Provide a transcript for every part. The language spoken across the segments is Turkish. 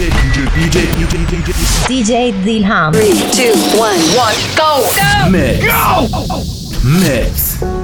DJ, DJ, DJ, DJ, DJ Dilham. Three, two, one, one, go! Go! Mix. Go! Mix.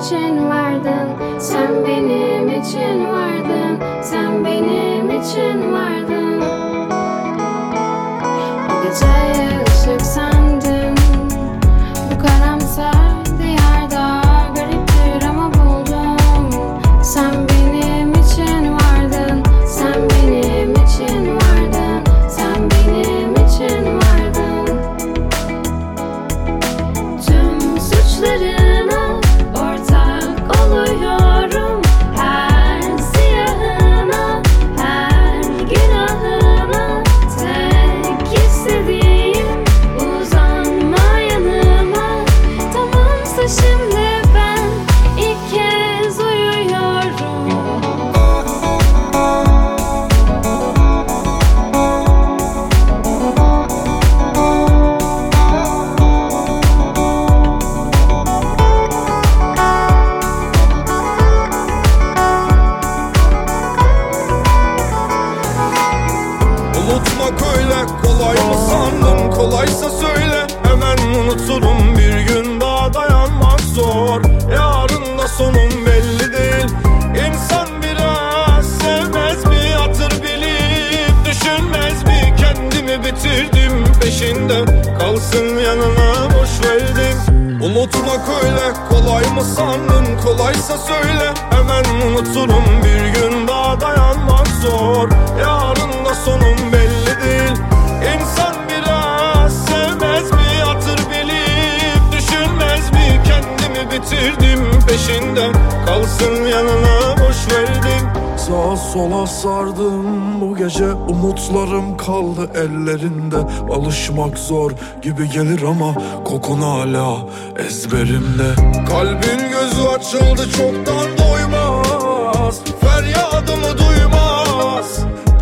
İçin vardın? Sen benim için vardın. Sen benim için vardın. Bu geceye umutlarım kaldı ellerinde. Alışmak zor gibi gelir ama kokun hala ezberimde. Kalbin gözü açıldı çoktan doymaz. Feryadımı duymaz.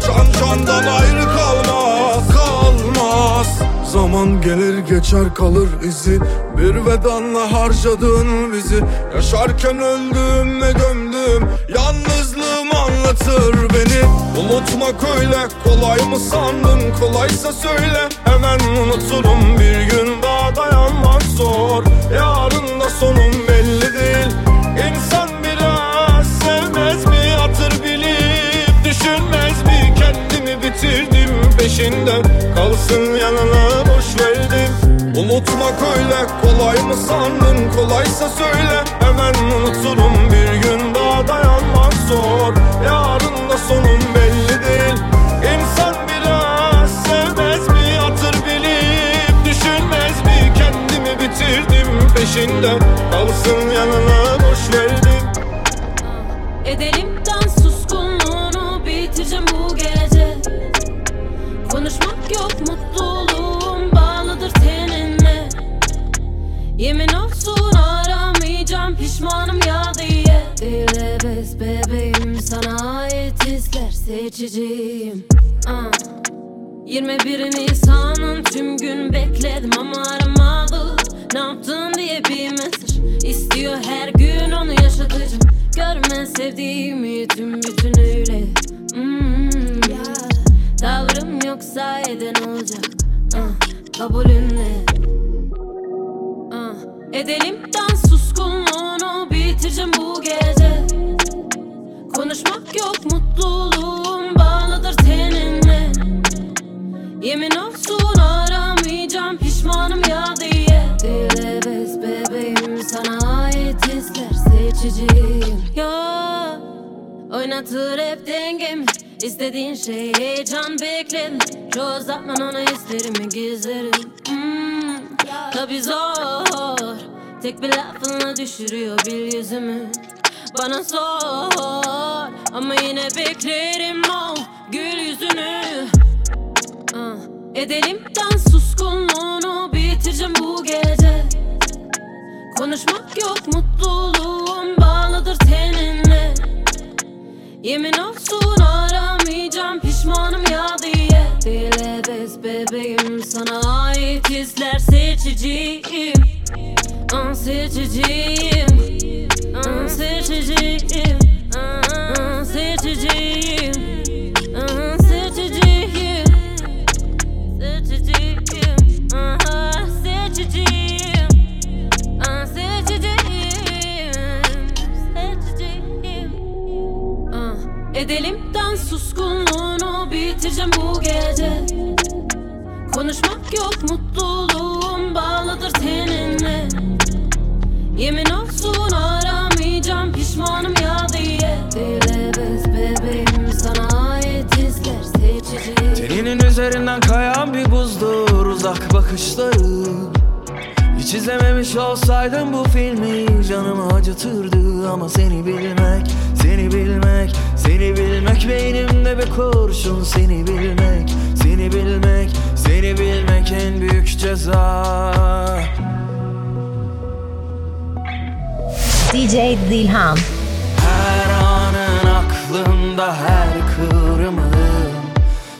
Can candan ayrı kalmaz Kalmaz. Zaman gelir geçer kalır izi. Bir vedanla harcadın bizi. Yaşarken öldüm ve gömdüm. Yalnızlığım anlatır beni. Unutmak öyle kolay mı sandın? Kolaysa söyle. Hemen unuturum Bir gün. Daha dayanmak zor. Yarın da sonum belli değil. İnsan biraz sevmez mi? Hatır bilip Düşünmez mi? Kendimi bitirdim peşinde. Kalsın yanına boş verdim. Unutmak öyle kolay mı sandın? Kolaysa söyle. Hemen unuturum Bir gün. Daha dayanmak zor peşinden Kalsın yanına boş verdim. Edelim dans suskunluğunu bitireceğim bu gece. Konuşmak yok mutluluğum bağlıdır teninle Yemin olsun aramayacağım pişmanım ya diye. Değil ebes bebeğim sana ait hisler seçiciyim uh. 21 Nisan'ın tüm gün bekledim ama aramadım ne yaptın diye bir mesaj İstiyor. Her gün onu yaşatacağım. Görme sevdiğimi tüm bütünüyle mm, yeah. Tavrım yoksa eden olacak. Ah, Kabulünle. Ah. Edelim dans suskunluğunu bitireceğim bu gece. Konuşmak yok mutluluğum seçiciyim Ya oynatır hep dengemi İstediğin şey heyecan bekledim Çoğu zaman onu isterimi gizlerim. Hmm, Tabi zor. Tek bir lafınla düşürüyor bil yüzümü. Bana sor Ama yine beklerim o gül yüzünü. Ah, Edelim dans suskunluğunu bitireceğim bu gece. Konuşmak yok mutluluğum Yemin olsun aramayacağım pişmanım ya diye. Dile bez bebeğim sana ait hisler seçiciyim. Ah, Seçiciyim. Ah, Seçiciyim. Ah, Seçiciyim Edelim dans suskunluğunu. Bitireceğim bu gece. Konuşmak yok mutluluğum bağlıdır teninle Yemin olsun aramayacağım pişmanım ya diye. Dile bebeğim sana ait hisler seçici. Teninin üzerinden kayan bir buzdur uzak bakışları. Hiç izlememiş olsaydım bu filmi canımı acıtırdı Ama seni bilmek, seni bilmek, seni bilmek Beynimde bir kurşun. Seni bilmek, seni bilmek, seni bilmek en büyük ceza. DJ Dilham. Her anın aklımda her kıvrımın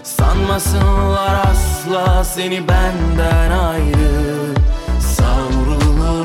Sanmasınlar asla seni benden ayrı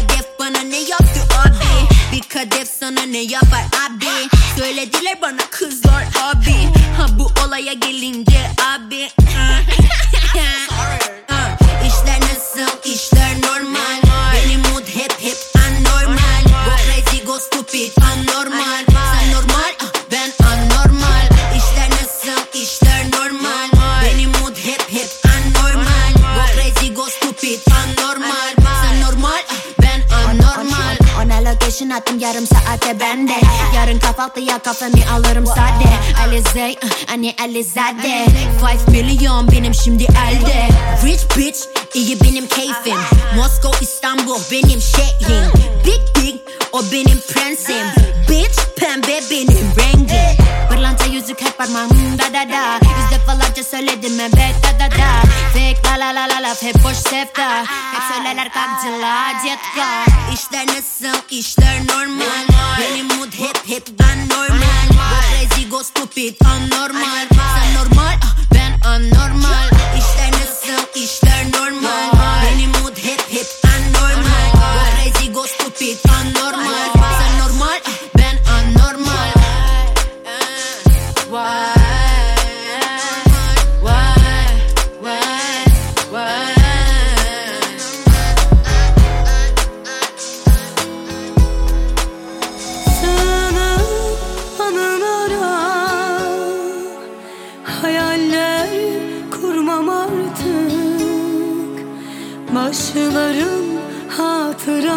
kadef bana ne yaptı abi? Bir kadef sana ne yapar abi? Söylediler bana kızlar abi. Ha bu olaya gelince abi attım yarım saate bende Yarın kahvaltıya kafemi alırım sade. Alize, uh, anne Alizade. 5 milyon benim şimdi elde. Rich bitch, iyi benim keyfim. Moskova, İstanbul benim şehrim Big big, o benim prensim. Bitch, pembe benim rengim Yüzük hep parmağımda da da. Yüz defalarca söyledim evet da da da. Fake la la la la laf hep boş sevda. Hep söylerler kalkcılar cetka İşler nasıl? İşler normal. Benim mood hep hep anormal Go crazy go stupid anormal. Sen normal ah, ben anormal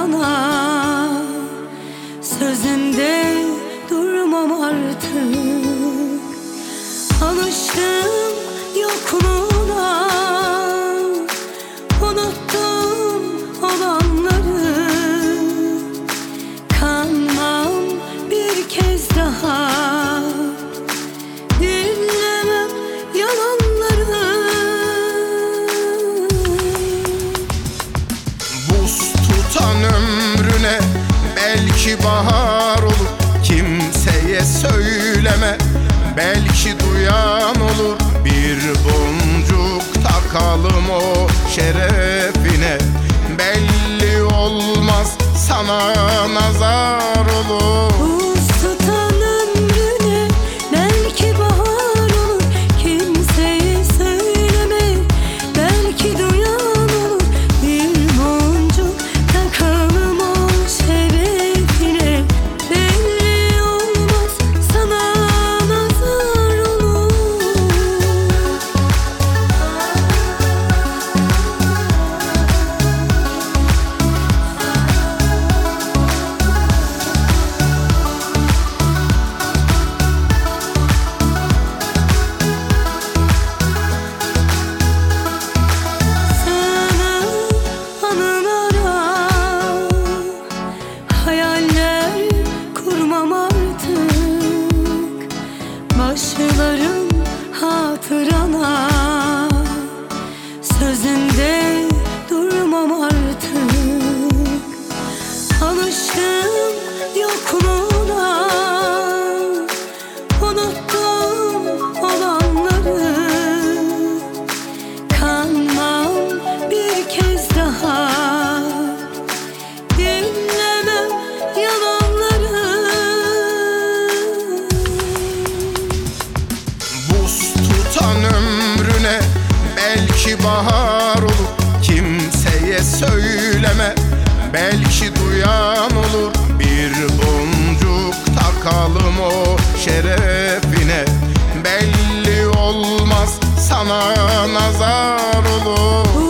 sana. Sözümde durmam artık. Alıştım. ömrüne belki bahar olur. Kimseye söyleme belki duyan olur. Bir boncuk takalım o şerefine. Belli olmaz sana nazar olur.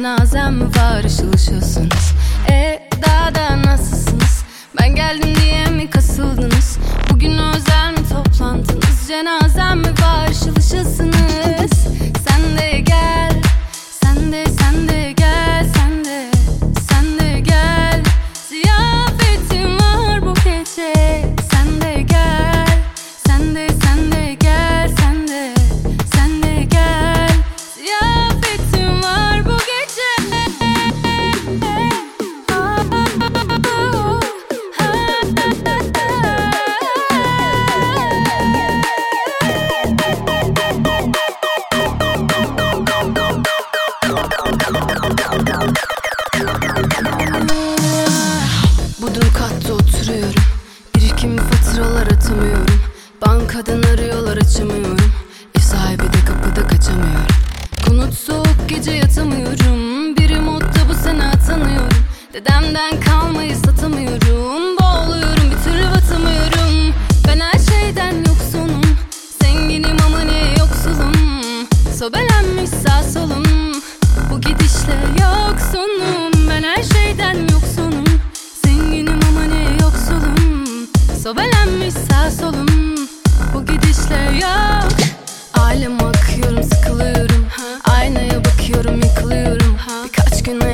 Toplantınız?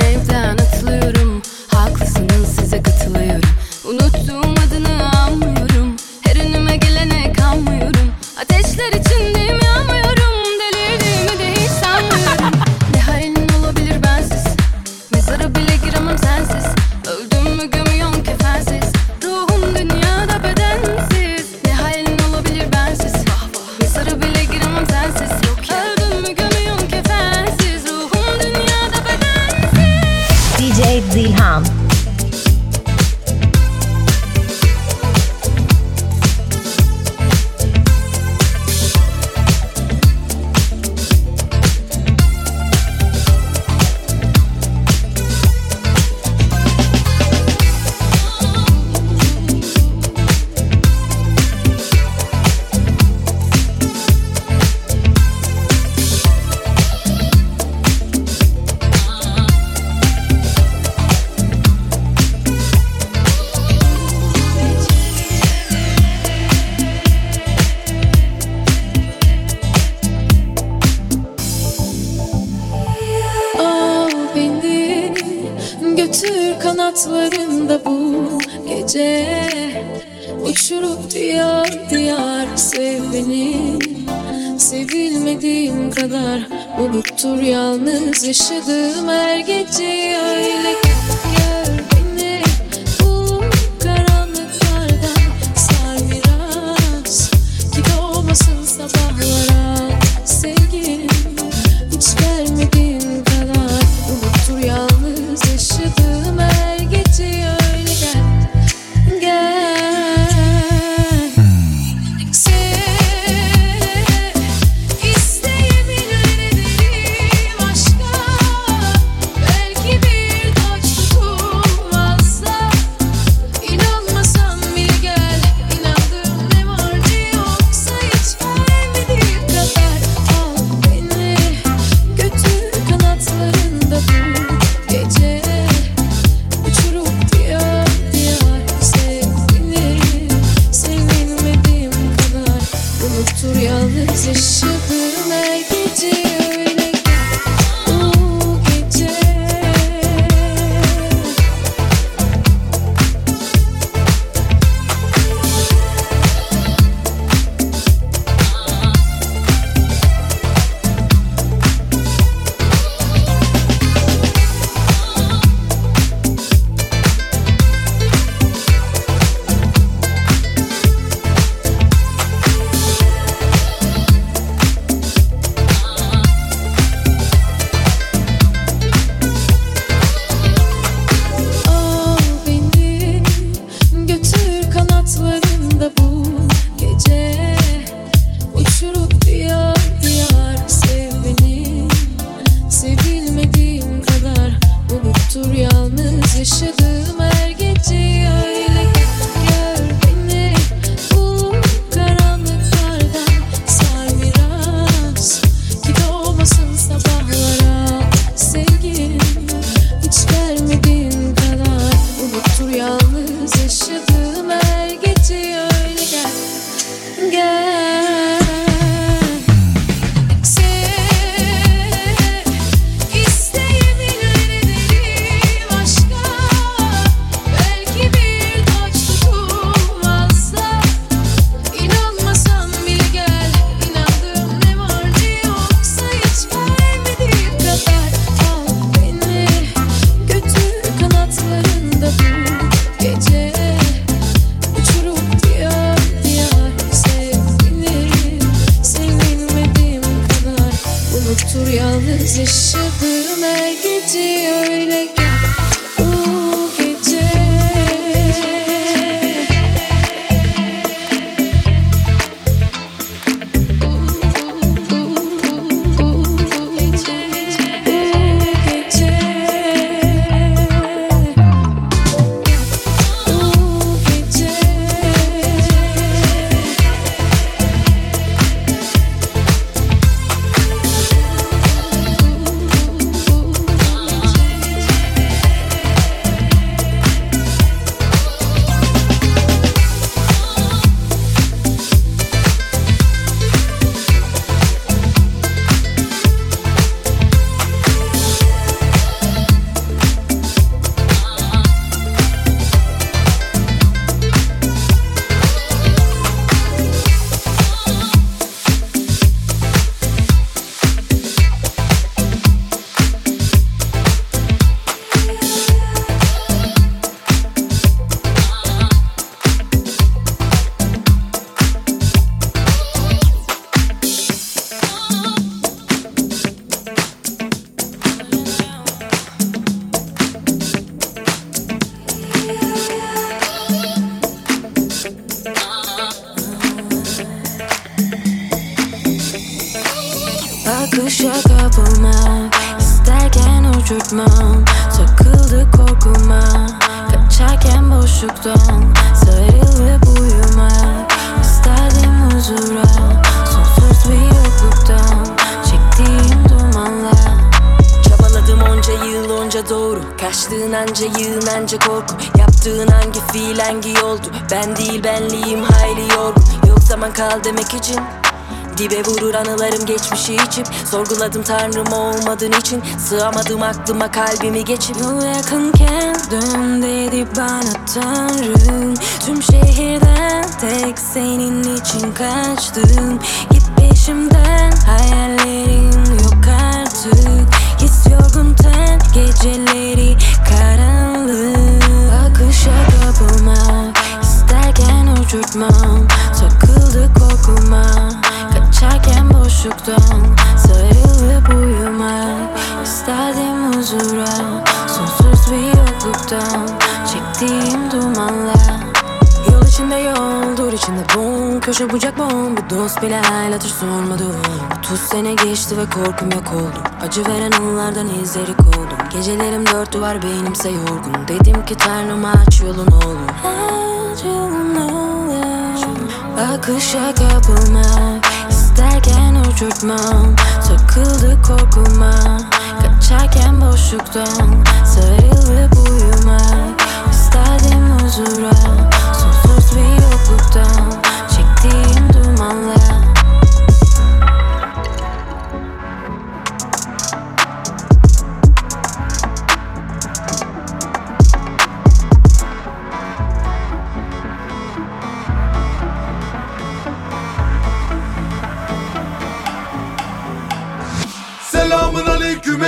Evden atılıyorum boşluktan Sarılıp uyumak İsterdim huzura. Sonsuz bir yokluktan Çektiğim dumanlar. Çabaladım onca yıl onca doğru. Kaçtığın anca yığın anca korku. Yaptığın hangi fiil hangi yoldu? Ben değil benliğim hayli yorgun. Yok zaman kal demek için Dibe vurur anılarım geçmişi içip Sorguladım tanrım olmadığın için Sığamadım aklıma kalbimi geçip yakınken dön dedi bana tanrım. Tüm şehirden tek senin için kaçtım. Git peşimden hayallerim yok artık. His yorgun ten geceleri karanlık. Akışa kapılmak isterken uçurtmam Takıldı korkuma Kaçarken boşluktan Sarılıp uyumak İsterdim huzura. Sonsuz bir yokluktan Çektiğim dumanlar. Yol içinde yol, dur içinde bom Köşe bucak bom, bu dost bile hal hatır sormadı. 30 sene geçti ve korkum yok oldu. Acı veren anılardan izleri kovdum Gecelerim dört duvar benimse yorgun. Dedim ki tanrım aç yolun olur Aç yolun olur Akışa kapılmak isterken uçurtmam. Takıldı korkuma. Kaçarken boşluktan Sarılıp uyumak. İsterdim huzura Sonsuz bir yokluktan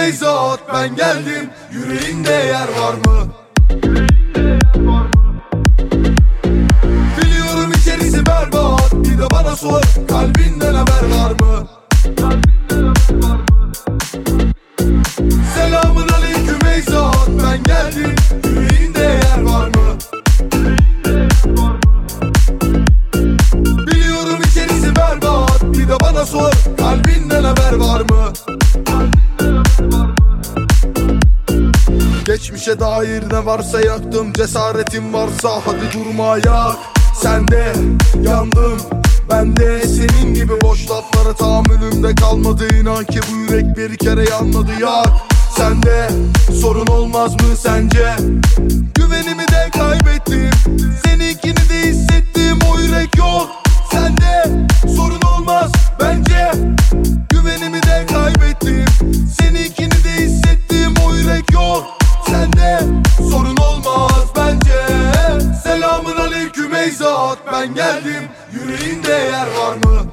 ey zat ben geldim Yüreğinde yer var mı? Biliyorum içerisi berbat Bir de bana sor kalbinden haber var mı? Selamın aleyküm ey zat ben geldim Yüreğinde yer var mı? Biliyorum içerisi berbat Bir de bana sor Geçmişe dair ne varsa yaktım Cesaretim varsa hadi durma yak. Sen de yandım ben de senin gibi boş laflara tahammülümde kalmadı. İnan ki bu yürek bir kere yanmadı yak. Sende sorun olmaz mı sence? Güven Güvenimi de kaybettim Seninkini de hissettim O yürek yok. Sende zat Ben geldim Yüreğinde yer var mı?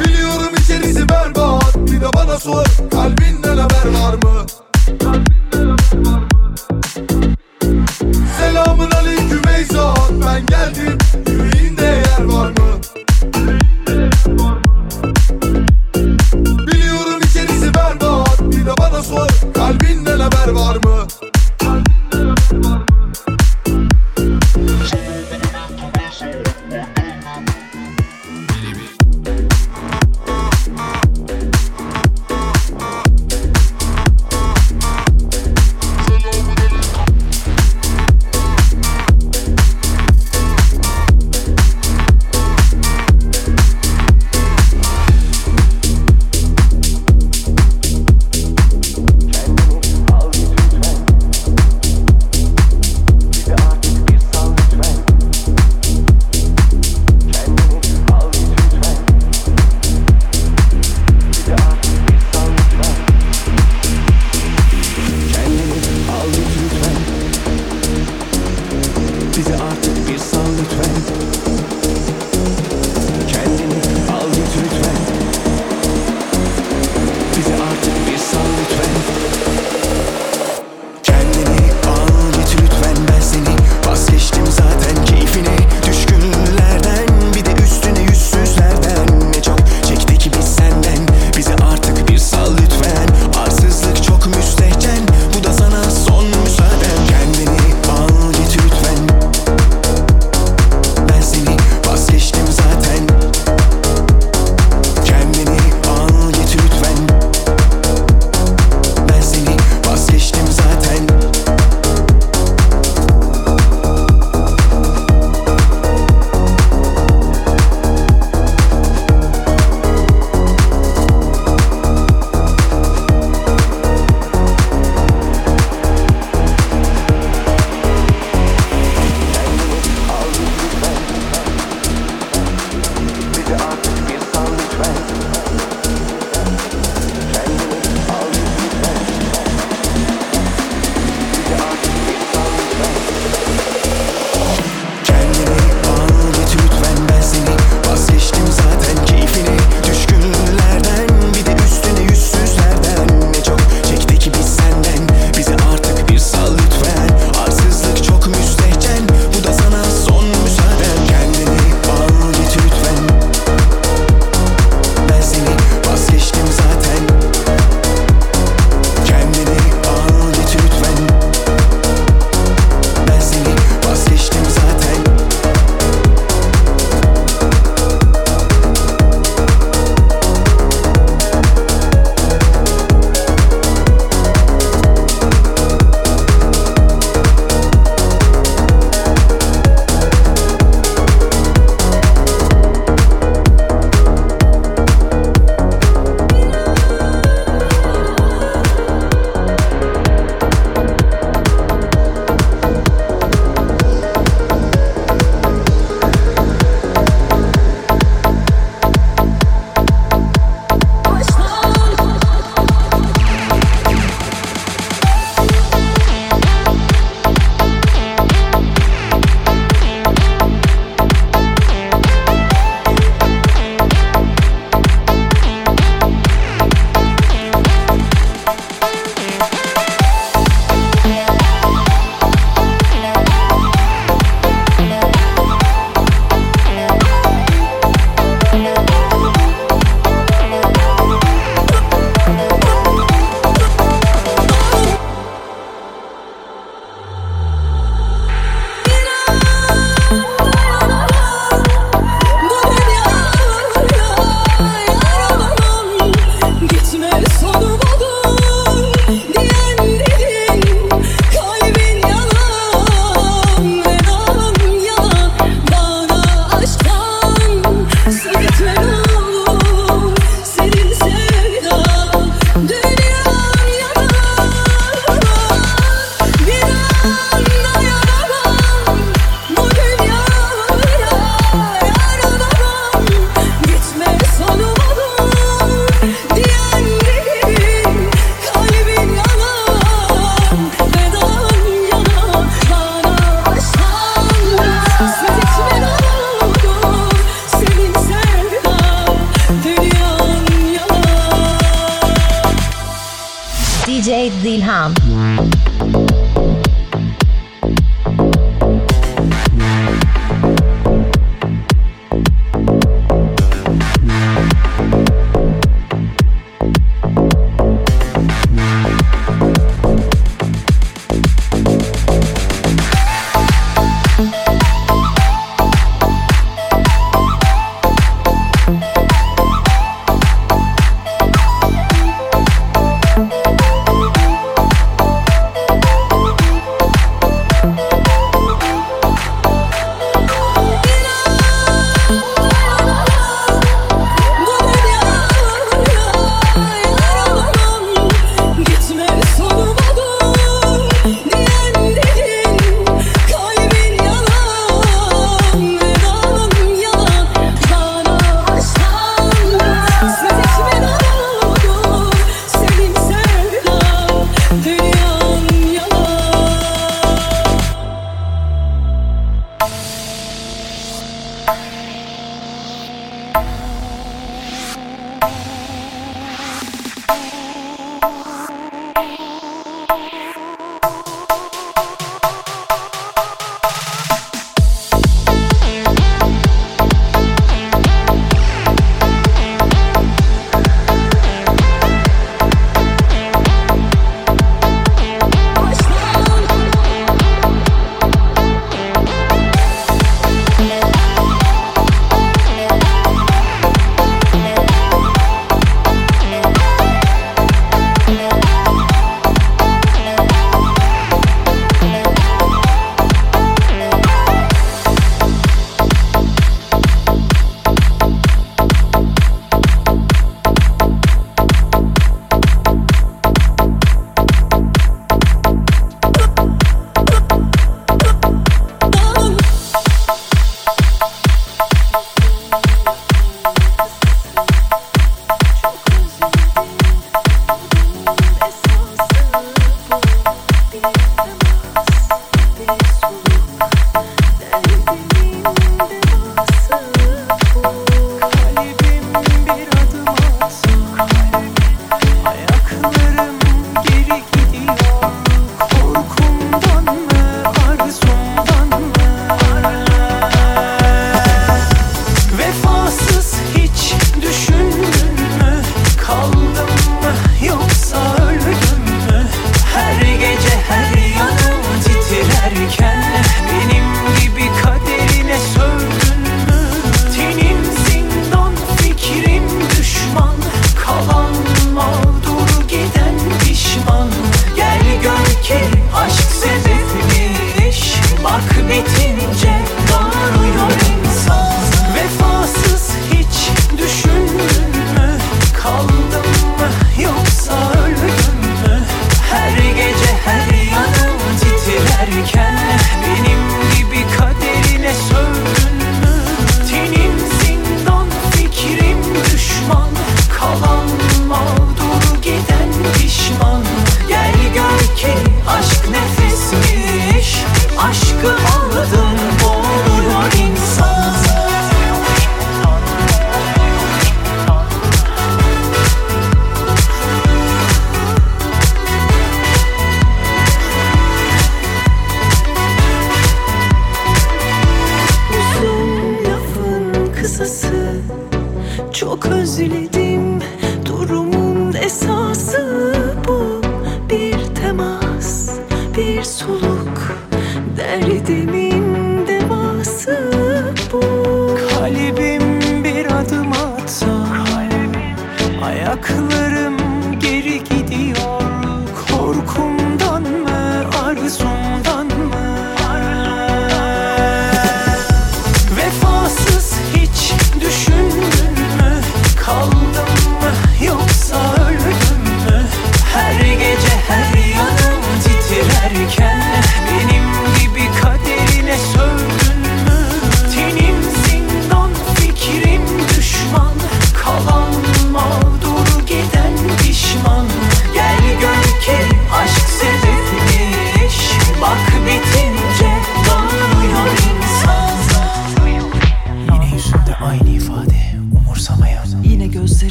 Biliyorum içerisi berbat Bir de bana sor Kalbinden haber var mı? Selamun aleyküm ey zat Ben geldim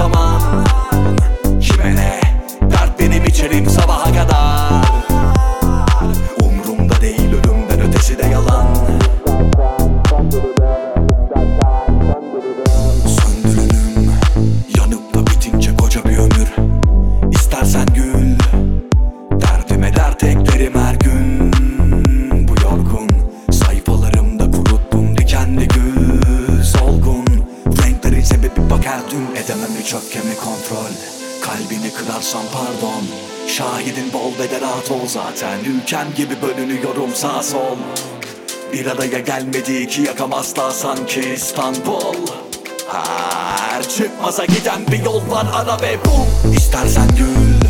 知道吗 asla sanki İstanbul. Her çıkmaza giden bir yol var ara ve bul. İstersen gül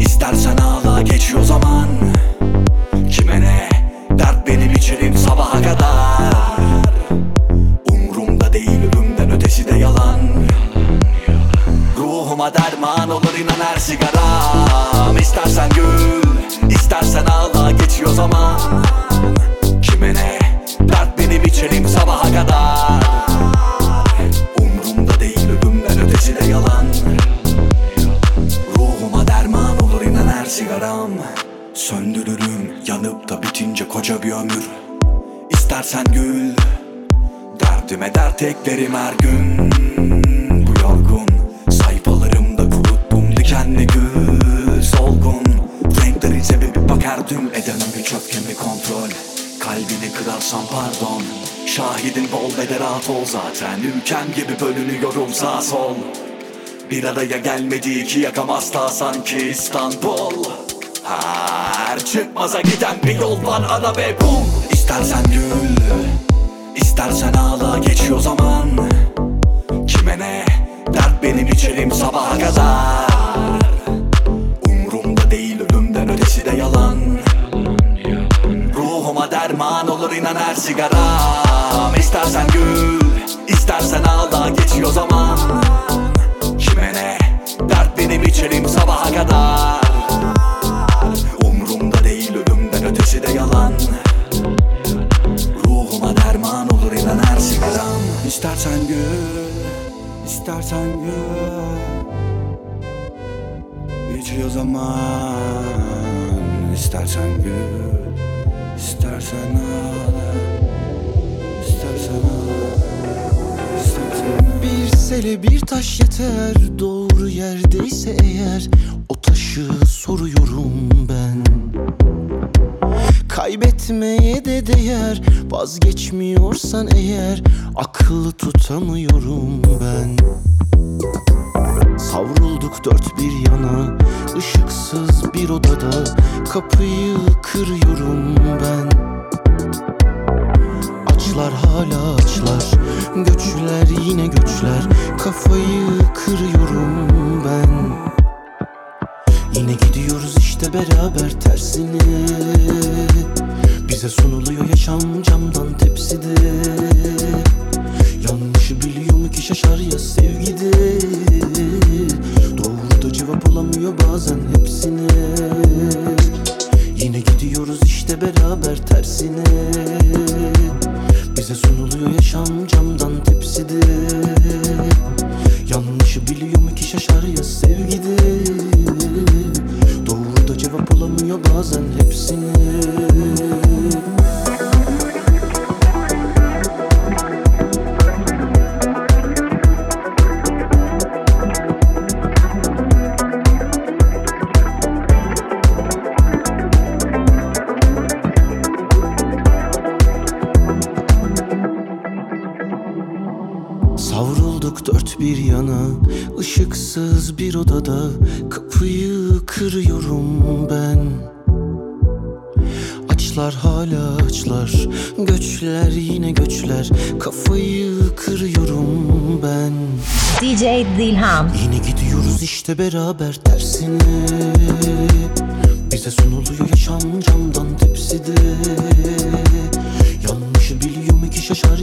İstersen ağla geçiyor zaman araya gelmedi iki yakam asla sanki İstanbul. Her çıkmaza giden bir yol var ara ve bul İstersen gül İstersen ağla geçiyor zaman. Kime ne dert benim içerim sabaha kadar? Umrumda değil ölümden ötesi de yalan. Ruhuma derman olur inan her sigaram. İstersen gül istersen ağla geçiyor zaman benim içerim sabaha kadar. Umrumda değil ölümden ötesi de yalan. Ruhuma derman olur inan her sigaram. İstersen gül, istersen gül. Geçiyor zaman. İstersen gül, istersen ağla ağla Bir taş yeter Doğru yerdeyse eğer O taşı soruyorum ben. Kaybetmeye de değer Vazgeçmiyorsan eğer Akıllı tutamıyorum ben. Savrulduk dört bir yana ışıksız bir odada Kapıyı kırıyorum ben Açlar hala açlar Göçler yine göçler. Kafayı kırıyorum ben. Yine gidiyoruz işte beraber tersine. Bize sunuluyor yaşam camdan tepside. Yanlışı biliyor mu ki şaşar ya sevgide? Doğru da cevap olamıyor bazen hepsine. Yine gidiyoruz işte beraber tersine Bize sunuluyor yaşam camdan tepside Yanlışı biliyor mu ki şaşar ya sevgide Doğru da cevap olamıyor bazen hepsine ışıksız bir odada Kapıyı kırıyorum ben. Açlar hala açlar Göçler yine göçler Kafayı kırıyorum ben. DJ Dilham. Yine gidiyoruz işte beraber tersine. Bize sunuluyor yaşam camdan tepside. Yanlışı biliyor mu ki şaşar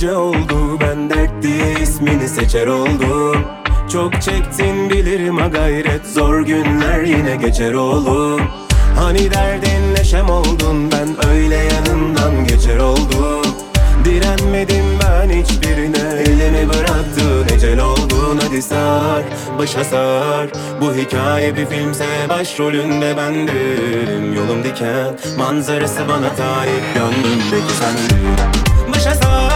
gece oldu Bendek diye ismini seçer oldum. Çok çektin bilirim ha gayret Zor günler yine geçer oğlum. Hani derdin neşem oldun Ben öyle yanından geçer oldum. Direnmedim ben hiçbirine Elimi bıraktın ecel oldun. Hadi sar başa sar. Bu hikaye bir filmse başrolünde bendim. Yolum diken manzarası bana tarif Gönlümdeki sendin. Başa sar.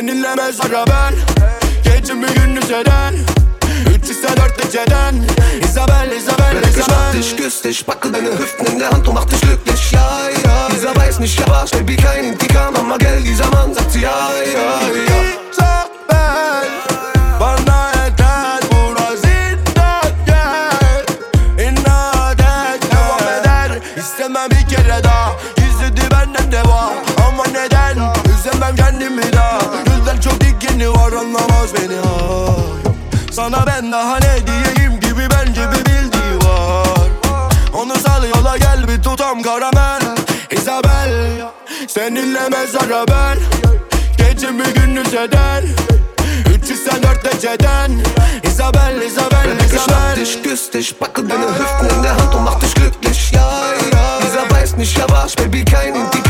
Seninle mezara ben. Gecemi gündüz eden Üç ise dört geceden. Isabel, Isabel, Isabel. dich, küss dich, packe deine Hüften in der Hand und mach dich glücklich, ja, ja Dieser weiß nicht, ja, was, Baby, kein Intikam, Mama, gell, dieser Mann sagt ja, ja, ja Sana ben daha ne diyeyim gibi bence bir bildiği var. Onu sal yola gel bir tutam karamel. Isabel Seninle mezara ben. Gecemi gündüz eden Üç yüz sen dört geceden Isabel, Isabel, Ich Isabel dich, küss dich, packe deine Hüften in der Hand und mach dich glücklich, ja, ja Dieser weiß nicht, ja, was, Baby, kein dieser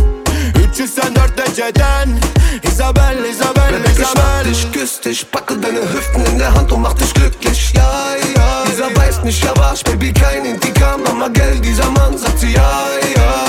Üç yüz sen dört geceden Isabel, Isabel, Baby, ich Isabel. dich, küss dich, packe deine Hüften in der Hand und mach dich glücklich, ja, ja Dieser weiß nicht, ja, was, Baby, kein Intikam, Mama, gell, dieser Mann sagt ja, ja